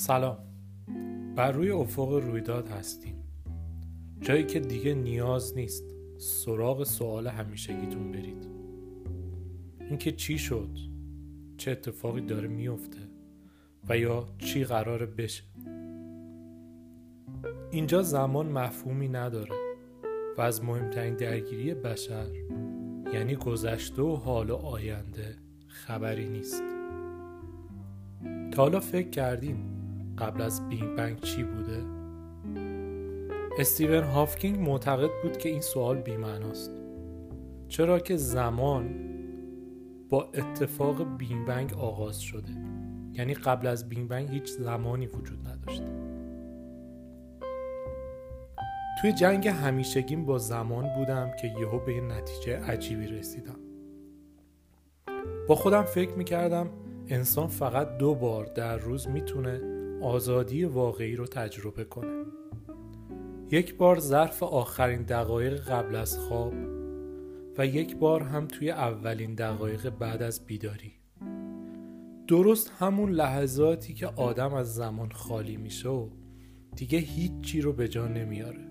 سلام. بر روی افق رویداد هستیم. جایی که دیگه نیاز نیست سراغ سوال همیشگیتون برید. اینکه چی شد؟ چه اتفاقی داره میفته؟ و یا چی قراره بشه؟ اینجا زمان مفهومی نداره و از مهمترین درگیری بشر یعنی گذشته و حال و آینده خبری نیست. تا حالا فکر کردین قبل از بینگ بنگ چی بوده؟ استیون هافکینگ معتقد بود که این سوال بیمعناست. چرا که زمان با اتفاق بینگ بنگ آغاز شده. یعنی قبل از بینگ بنگ هیچ زمانی وجود نداشته توی جنگ همیشگیم با زمان بودم که یهو به یه نتیجه عجیبی رسیدم. با خودم فکر می‌کردم انسان فقط دو بار در روز می‌تونه آزادی واقعی رو تجربه کنه. یک بار ظرف آخرین دقایق قبل از خواب و یک بار هم توی اولین دقایق بعد از بیداری. درست همون لحظاتی که آدم از زمان خالی میشه و دیگه هیچی رو به جا نمیاره.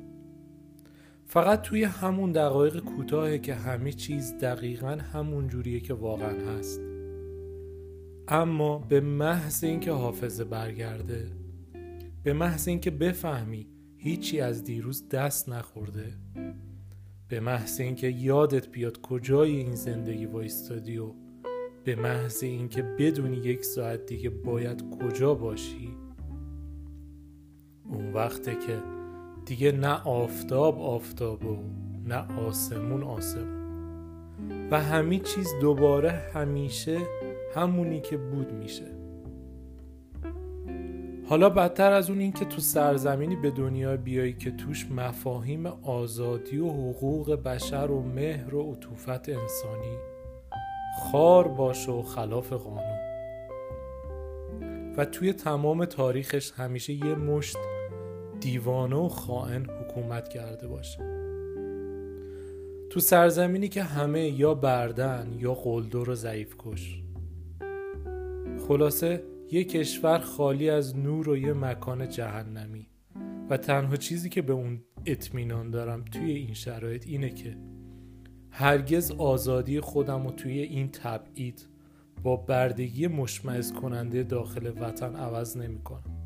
فقط توی همون دقایق کوتاهه که همه چیز دقیقا همون جوریه که واقعا هست. اما به محض اینکه حافظه برگرده به محض اینکه بفهمی هیچی از دیروز دست نخورده به محض اینکه یادت بیاد کجای این زندگی وایستادی و به محض اینکه بدونی یک ساعت دیگه باید کجا باشی اون وقته که دیگه نه آفتاب آفتاب و نه آسمون آسمون. و همه چیز دوباره همیشه همونی که بود میشه. حالا بدتر از اون این که تو سرزمینی به دنیا بیایی که توش مفاهیم آزادی و حقوق بشر و مهر و عطوفت انسانی خار باشه و خلاف قانون. و توی تمام تاریخش همیشه یه مشت دیوانه و خائن حکومت کرده باشه. تو سرزمینی که همه یا بردن یا قلدر و ضعیف کش خلاصه یه کشور خالی از نور و یه مکان جهنمی و تنها چیزی که به اون اطمینان دارم توی این شرایط اینه که هرگز آزادی خودم رو توی این تبعید با بردگی مشمعز کننده داخل وطن عوض نمی کنم.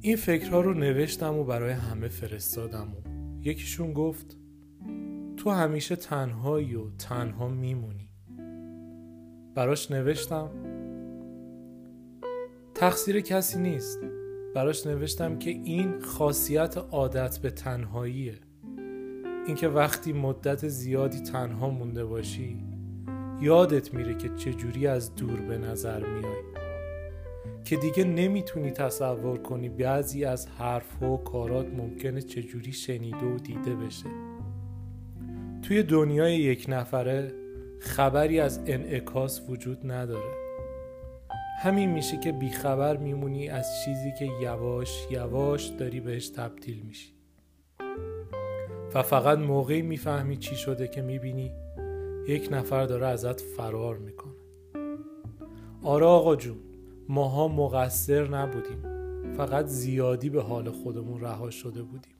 این فکرها رو نوشتم و برای همه فرستادم و یکیشون گفت تو همیشه تنهایی و تنها میمونی براش نوشتم. تقصیر کسی نیست. براش نوشتم که این خاصیت عادت به تنهاییه. اینکه وقتی مدت زیادی تنها مونده باشی یادت میره که چجوری از دور به نظر میای. که دیگه نمی‌تونی تصور کنی بعضی از حرف و کارات ممکنه چجوری شنیده و دیده بشه. توی دنیای یک نفره خبری از انعکاس وجود نداره. همین میشه که بیخبر میمونی از چیزی که یواش یواش داری بهش تبدیل میشی. و فقط موقعی می‌فهمی چی شده که می‌بینی یک نفر داره ازت فرار می‌کنه. آره آقا جون ماها مقصر نبودیم. فقط زیادی به حال خودمون رها شده بودیم.